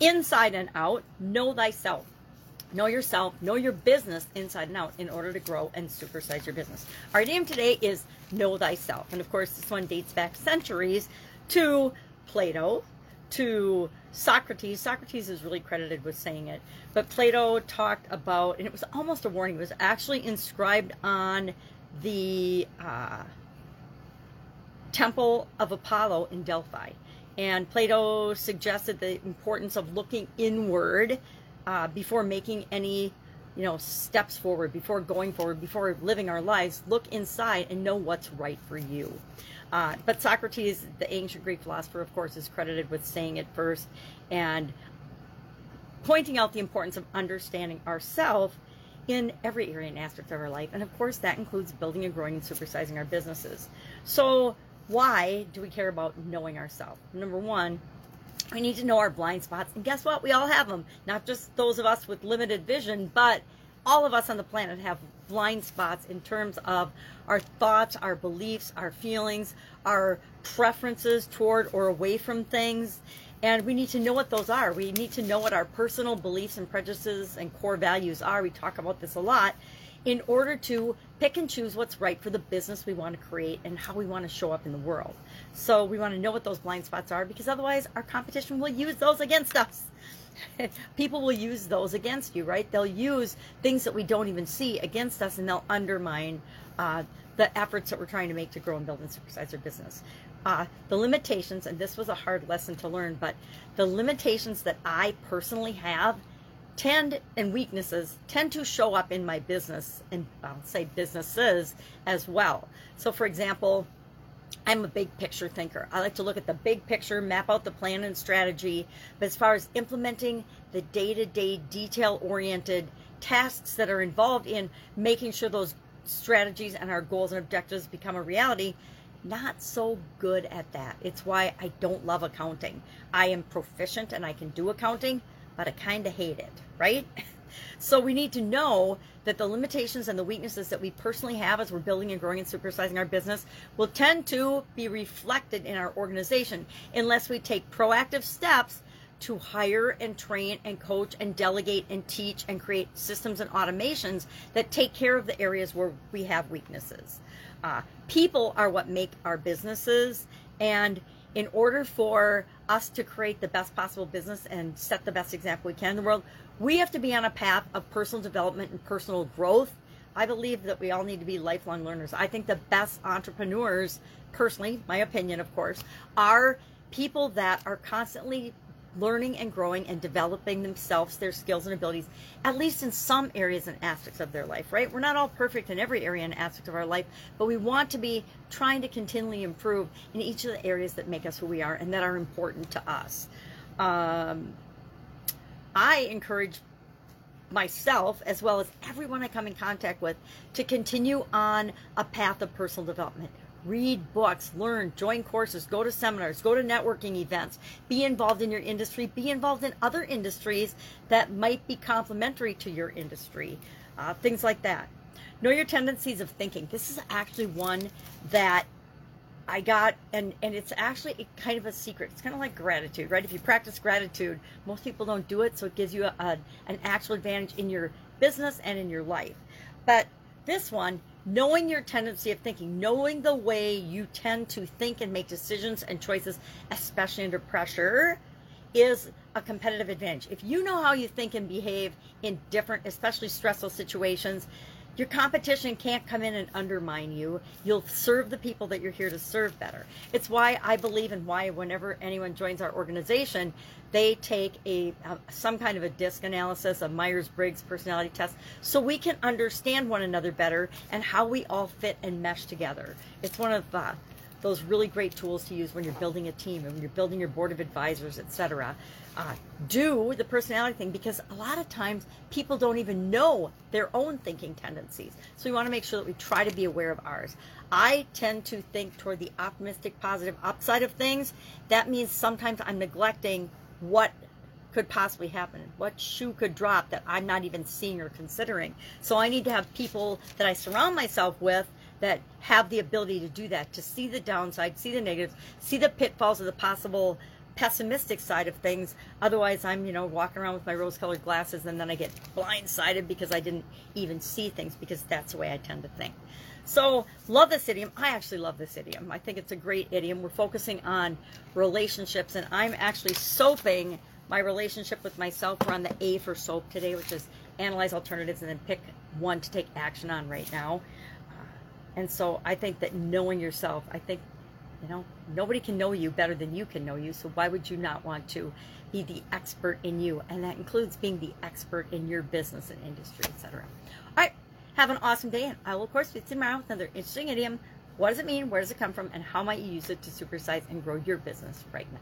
inside and out, know thyself. Know yourself, know your business inside and out in order to grow and supersize your business. Our name today is Know Thyself. And of course, this one dates back centuries to Plato, to Socrates. Socrates is really credited with saying it. But Plato talked about, and it was almost a warning, it was actually inscribed on the uh, Temple of Apollo in Delphi. And Plato suggested the importance of looking inward uh, before making any you know steps forward before going forward before living our lives. Look inside and know what's right for you. Uh, but socrates the ancient greek philosopher of course is credited with saying it first and pointing out the importance of understanding ourselves in every area and aspect of our life. And of course that includes building and growing and supersizing our businesses. So why do we care about knowing ourselves number one we need to know our blind spots. And guess what? We all have them. Not just those of us with limited vision, but all of us on the planet have blind spots in terms of our thoughts, our beliefs, our feelings, our preferences toward or away from things. And we need to know what those are. We need to know what our personal beliefs and prejudices and core values are. We talk about this a lot in order to pick and choose what's right for the business we want to create and how we want to show up in the world. So we want to know what those blind spots are because otherwise our competition will use those against us. People will use those against you, right? They'll use things that we don't even see against us and they'll undermine uh, the efforts that we're trying to make to grow and build and supersize our business. Uh, the limitations, and this was a hard lesson to learn, but the limitations that I personally have tend and weaknesses tend to show up in my business and I'll say businesses as well. So for example, I'm a big picture thinker. I like to look at the big picture, map out the plan and strategy, but as far as implementing the day-to-day detail-oriented tasks that are involved in making sure those strategies and our goals and objectives become a reality, not so good at that. It's why I don't love accounting. I am proficient and I can do accounting, but I kind of hate it, right? So we need to know that the limitations and the weaknesses that we personally have as we're building and growing and supersizing our business will tend to be reflected in our organization unless we take proactive steps to hire and train and coach and delegate and teach and create systems and automations that take care of the areas where we have weaknesses. Uh, people are what make our businesses and in order for us to create the best possible business and set the best example we can in the world, we have to be on a path of personal development and personal growth. I believe that we all need to be lifelong learners. I think the best entrepreneurs, personally, my opinion, of course, are people that are constantly learning and growing and developing themselves, their skills and abilities, at least in some areas and aspects of their life, right? We're not all perfect in every area and aspect of our life, but we want to be trying to continually improve in each of the areas that make us who we are and that are important to us. Um, I encourage myself as well as everyone I come in contact with to continue on a path of personal development read books, learn, join courses, go to seminars, go to networking events, be involved in your industry, be involved in other industries that might be complementary to your industry, uh, things like that. Know your tendencies of thinking. This is actually one that I got, and, and it's actually kind of a secret. It's kind of like gratitude, right? If you practice gratitude, most people don't do it, so it gives you a, a, an actual advantage in your business and in your life. But this one, knowing your tendency of thinking, knowing the way you tend to think and make decisions and choices, especially under pressure, is a competitive advantage. If you know how you think and behave in different, especially stressful situations, your competition can't come in and undermine you. You'll serve the people that you're here to serve better. It's why I believe and why whenever anyone joins our organization, they take a, some kind of a disc analysis, a Myers-Briggs personality test, so we can understand one another better and how we all fit and mesh together. It's one of uh, those really great tools to use when you're building a team and when you're building your board of advisors, etc. Uh, do the personality thing because a lot of times people don't even know their own thinking tendencies. So we want to make sure that we try to be aware of ours. I tend to think toward the optimistic, positive upside of things. That means sometimes I'm neglecting what could possibly happen, what shoe could drop that I'm not even seeing or considering. So I need to have people that I surround myself with that have the ability to do that, to see the downside, see the negatives, see the pitfalls of the possible pessimistic side of things. Otherwise, I'm, you know, walking around with my rose colored glasses and then I get blindsided because I didn't even see things because that's the way I tend to think. So, love this idiom. I actually love this idiom. I think it's a great idiom. We're focusing on relationships, and I'm actually soaping my relationship with myself. We're on the A for soap today, which is analyze alternatives and then pick one to take action on right now. And so I think that knowing yourself, I think you know, nobody can know you better than you can know you. So why would you not want to be the expert in you? And that includes being the expert in your business and industry, etc. All right. Have an awesome day. And I will, of course, be tomorrow with another interesting idiom. What does it mean? Where does it come from? And how might you use it to supersize and grow your business right now?